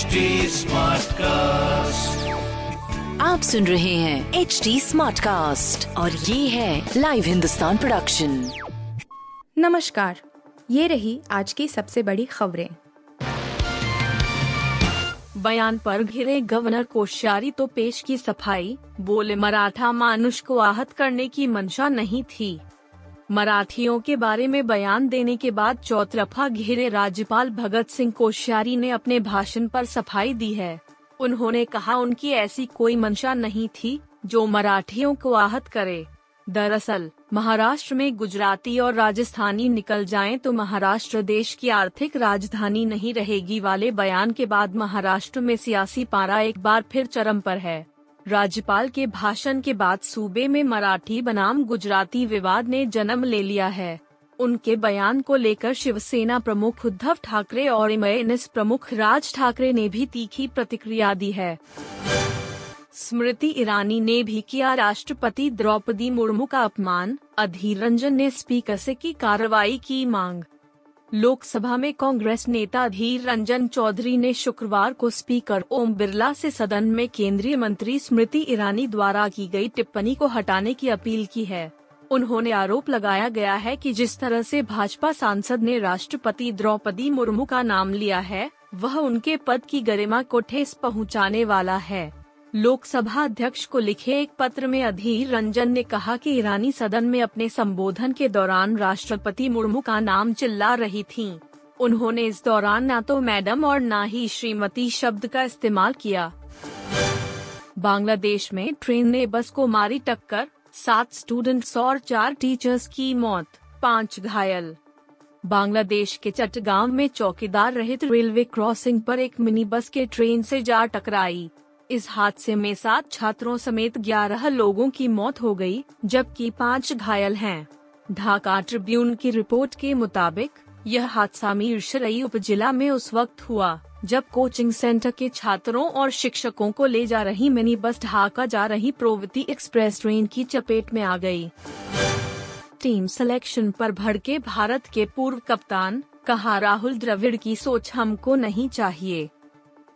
HD cast आप सुन रहे हैं एच डी स्मार्ट कास्ट और ये है लाइव हिंदुस्तान प्रोडक्शन नमस्कार ये रही आज की सबसे बड़ी खबरें। बयान पर घिरे गवर्नर कोश्यारी तो पेश की सफ़ाई बोले मराठा मानुष को आहत करने की मंशा नहीं थी। मराठियों के बारे में बयान देने के बाद चौतरफा घेरे राज्यपाल भगत सिंह कोश्यारी ने अपने भाषण पर सफ़ाई दी है। उन्होंने कहा उनकी ऐसी कोई मंशा नहीं थी, जो मराठियों को आहत करे। दरअसल, महाराष्ट्र में गुजराती और राजस्थानी निकल जाएँ तो महाराष्ट्र देश की आर्थिक राजधानी नहीं रहेगी वाले बयान के बाद महाराष्ट्र में सियासी पारा एक बार फिर चरम पर है। राज्यपाल के भाषण के बाद सूबे में मराठी बनाम गुजराती विवाद ने जन्म ले लिया है। उनके बयान को लेकर शिवसेना प्रमुख उद्धव ठाकरे और एमएनएस प्रमुख राज ठाकरे ने भी तीखी प्रतिक्रिया दी है। स्मृति ईरानी ने भी किया राष्ट्रपति द्रौपदी मुर्मू का अपमान, अधीर रंजन ने स्पीकर से की कार्रवाई की मांग। लोकसभा में कांग्रेस नेता धीर रंजन चौधरी ने शुक्रवार को स्पीकर ओम बिरला से सदन में केंद्रीय मंत्री स्मृति ईरानी द्वारा की गई टिप्पणी को हटाने की अपील की है। उन्होंने आरोप लगाया गया है कि जिस तरह से भाजपा सांसद ने राष्ट्रपति द्रौपदी मुर्मू का नाम लिया है, वह उनके पद की गरिमा को ठेस पहुँचाने वाला है। लोकसभा अध्यक्ष को लिखे एक पत्र में अधीर रंजन ने कहा कि ईरानी सदन में अपने संबोधन के दौरान राष्ट्रपति मुर्मू का नाम चिल्ला रही थीं। उन्होंने इस दौरान न तो मैडम और न ही श्रीमती शब्द का इस्तेमाल किया। बांग्लादेश में ट्रेन ने बस को मारी टक्कर, सात स्टूडेंट्स और चार टीचर्स की मौत, पाँच घायल। बांग्लादेश के चट्टगांव में चौकीदार रहित रेलवे क्रॉसिंग पर एक मिनी बस के ट्रेन से जा टकराई। इस हादसे में सात छात्रों समेत ग्यारह लोगों की मौत हो गई, जबकि पाँच घायल हैं। ढाका ट्रिब्यून की रिपोर्ट के मुताबिक यह हादसा मीरशरई उप जिला में उस वक्त हुआ जब कोचिंग सेंटर के छात्रों और शिक्षकों को ले जा रही मिनी बस ढाका जा रही प्रोवती एक्सप्रेस ट्रेन की चपेट में आ गई। टीम सिलेक्शन पर भड़के भारत के पूर्व कप्तान कहा राहुल द्रविड़ की सोच हमको नहीं चाहिए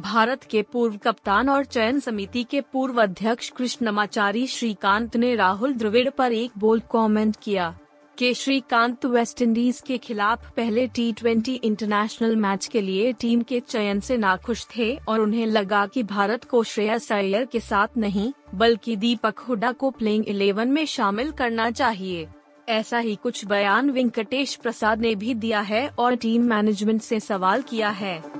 भारत के पूर्व कप्तान और चयन समिति के पूर्व अध्यक्ष कृष्णमाचारी श्रीकांत ने राहुल द्रविड़ पर एक बोल्ड कमेंट किया के श्रीकांत वेस्टइंडीज के खिलाफ पहले टी इंटरनेशनल मैच के लिए टीम के चयन से नाखुश थे और उन्हें लगा कि भारत को श्रेयस अय्यर के साथ नहीं, बल्कि दीपक हुडा को प्लेइंग इलेवन में शामिल करना चाहिए। ऐसा ही कुछ बयान वेंकटेश प्रसाद ने भी दिया है और टीम मैनेजमेंट से सवाल किया है।